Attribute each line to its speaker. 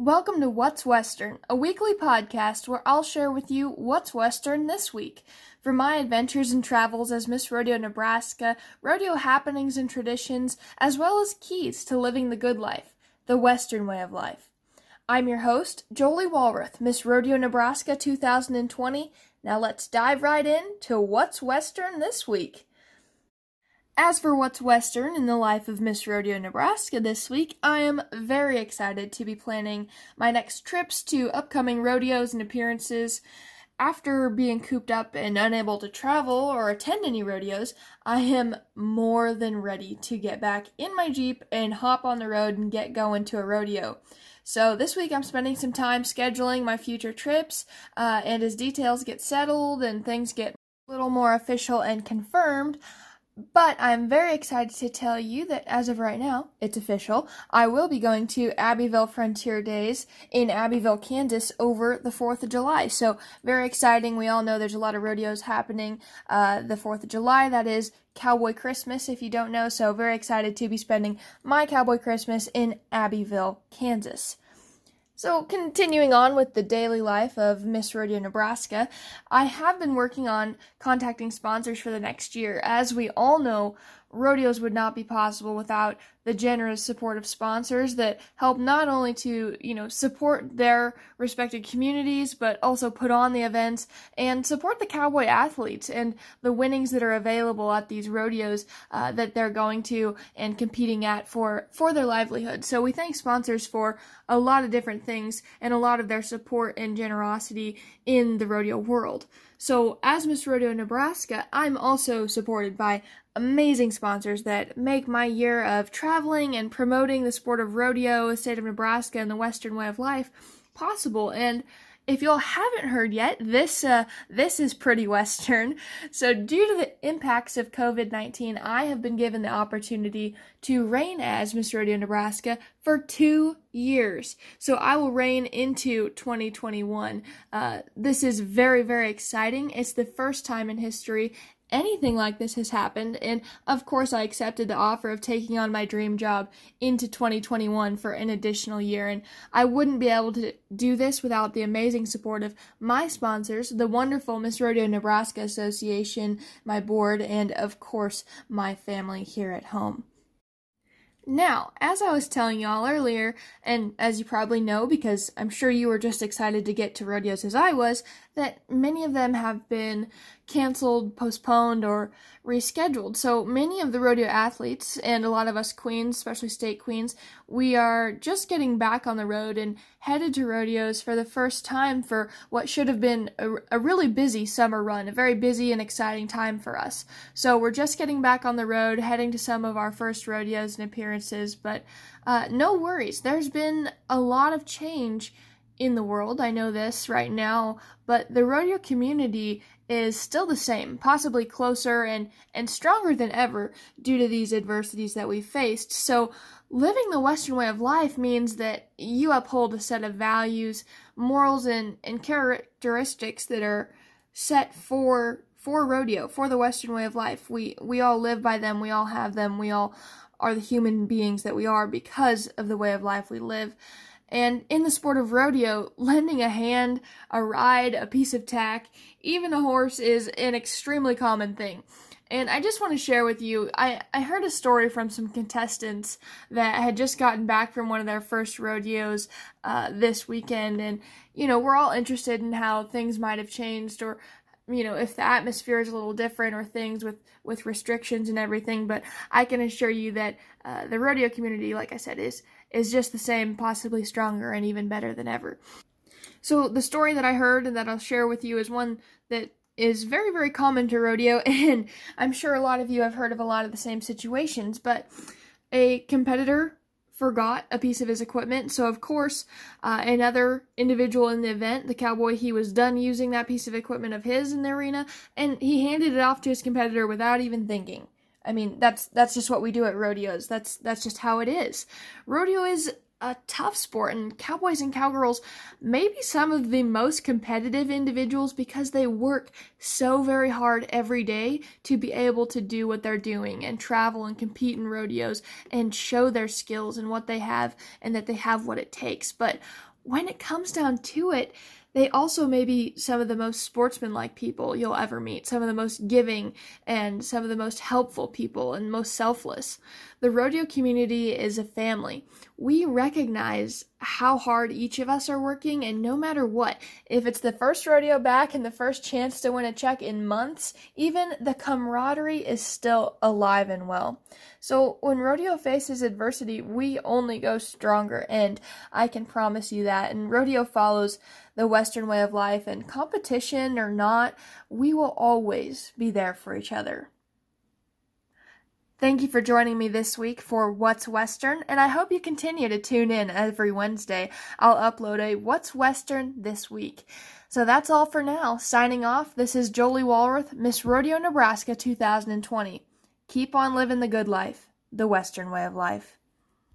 Speaker 1: Welcome to What's Western, a weekly podcast where I'll share with you what's Western this week. From my adventures and travels as Miss Rodeo Nebraska, rodeo happenings and traditions, as well as keys to living the good life, the Western way of life. I'm your host, Jolie Walrath, Miss Rodeo Nebraska 2020. Now let's dive right in to What's Western this week. As for what's Western in the life of Miss Rodeo Nebraska this week, I am very excited to be planning my next trips to upcoming rodeos and appearances. After being cooped up and unable to travel or attend any rodeos, I am more than ready to get back in my Jeep and hop on the road and get going to a rodeo. So this week I'm spending some time scheduling my future trips, uh, and as details get settled and things get a little more official and confirmed, but I'm very excited to tell you that as of right now, it's official. I will be going to Abbyville Frontier Days in Abbyville, Kansas over the 4th of July. So, very exciting. We all know there's a lot of rodeos happening uh, the 4th of July. That is Cowboy Christmas, if you don't know. So, very excited to be spending my Cowboy Christmas in Abbyville, Kansas. So, continuing on with the daily life of Miss Rodeo Nebraska, I have been working on contacting sponsors for the next year. As we all know, rodeos would not be possible without the generous support of sponsors that help not only to, you know, support their respected communities, but also put on the events and support the cowboy athletes and the winnings that are available at these rodeos uh, that they're going to and competing at for, for their livelihood. So we thank sponsors for a lot of different things and a lot of their support and generosity in the rodeo world. So, as Miss Rodeo Nebraska, I'm also supported by amazing sponsors that make my year of traveling and promoting the sport of rodeo, the state of Nebraska, and the Western way of life possible. And if y'all haven't heard yet, this uh, this is pretty western. So due to the impacts of COVID-19, I have been given the opportunity to reign as Miss Rodeo Nebraska for two years. So I will reign into 2021. Uh, this is very very exciting. It's the first time in history anything like this has happened. And of course, I accepted the offer of taking on my dream job into 2021 for an additional year. And I wouldn't be able to do this without the amazing support of my sponsors, the wonderful Miss Rodeo Nebraska Association, my board, and of course, my family here at home. Now, as I was telling y'all earlier, and as you probably know because I'm sure you were just excited to get to rodeos as I was, that many of them have been canceled, postponed, or rescheduled. So many of the rodeo athletes and a lot of us queens, especially state queens, we are just getting back on the road and headed to rodeos for the first time for what should have been a, a really busy summer run, a very busy and exciting time for us. So we're just getting back on the road, heading to some of our first rodeos and appearances, but uh, no worries. There's been a lot of change in the world. I know this right now, but the rodeo community is still the same, possibly closer and, and stronger than ever due to these adversities that we've faced. So, living the Western way of life means that you uphold a set of values, morals, and, and characteristics that are set for for rodeo, for the Western way of life. We we all live by them, we all have them, we all are the human beings that we are because of the way of life we live. And in the sport of rodeo, lending a hand, a ride, a piece of tack, even a horse is an extremely common thing. And I just want to share with you, I, I heard a story from some contestants that had just gotten back from one of their first rodeos uh, this weekend. And, you know, we're all interested in how things might have changed or you know if the atmosphere is a little different or things with with restrictions and everything but i can assure you that uh, the rodeo community like i said is is just the same possibly stronger and even better than ever so the story that i heard and that i'll share with you is one that is very very common to rodeo and i'm sure a lot of you have heard of a lot of the same situations but a competitor forgot a piece of his equipment. So, of course, uh, another individual in the event, the cowboy, he was done using that piece of equipment of his in the arena, and he handed it off to his competitor without even thinking. I mean, that's that's just what we do at rodeos. That's that's just how it is. Rodeo is a tough sport and cowboys and cowgirls may be some of the most competitive individuals because they work so very hard every day to be able to do what they're doing and travel and compete in rodeos and show their skills and what they have and that they have what it takes but when it comes down to it they also may be some of the most sportsmanlike people you'll ever meet, some of the most giving and some of the most helpful people and most selfless. The rodeo community is a family. We recognize how hard each of us are working, and no matter what, if it's the first rodeo back and the first chance to win a check in months, even the camaraderie is still alive and well. So when rodeo faces adversity, we only go stronger, and I can promise you that. And rodeo follows the Western way of life, and competition or not, we will always be there for each other. Thank you for joining me this week for What's Western, and I hope you continue to tune in every Wednesday. I'll upload a What's Western this week. So that's all for now. Signing off, this is Jolie Walworth, Miss Rodeo Nebraska 2020. Keep on living the good life, the Western way of life.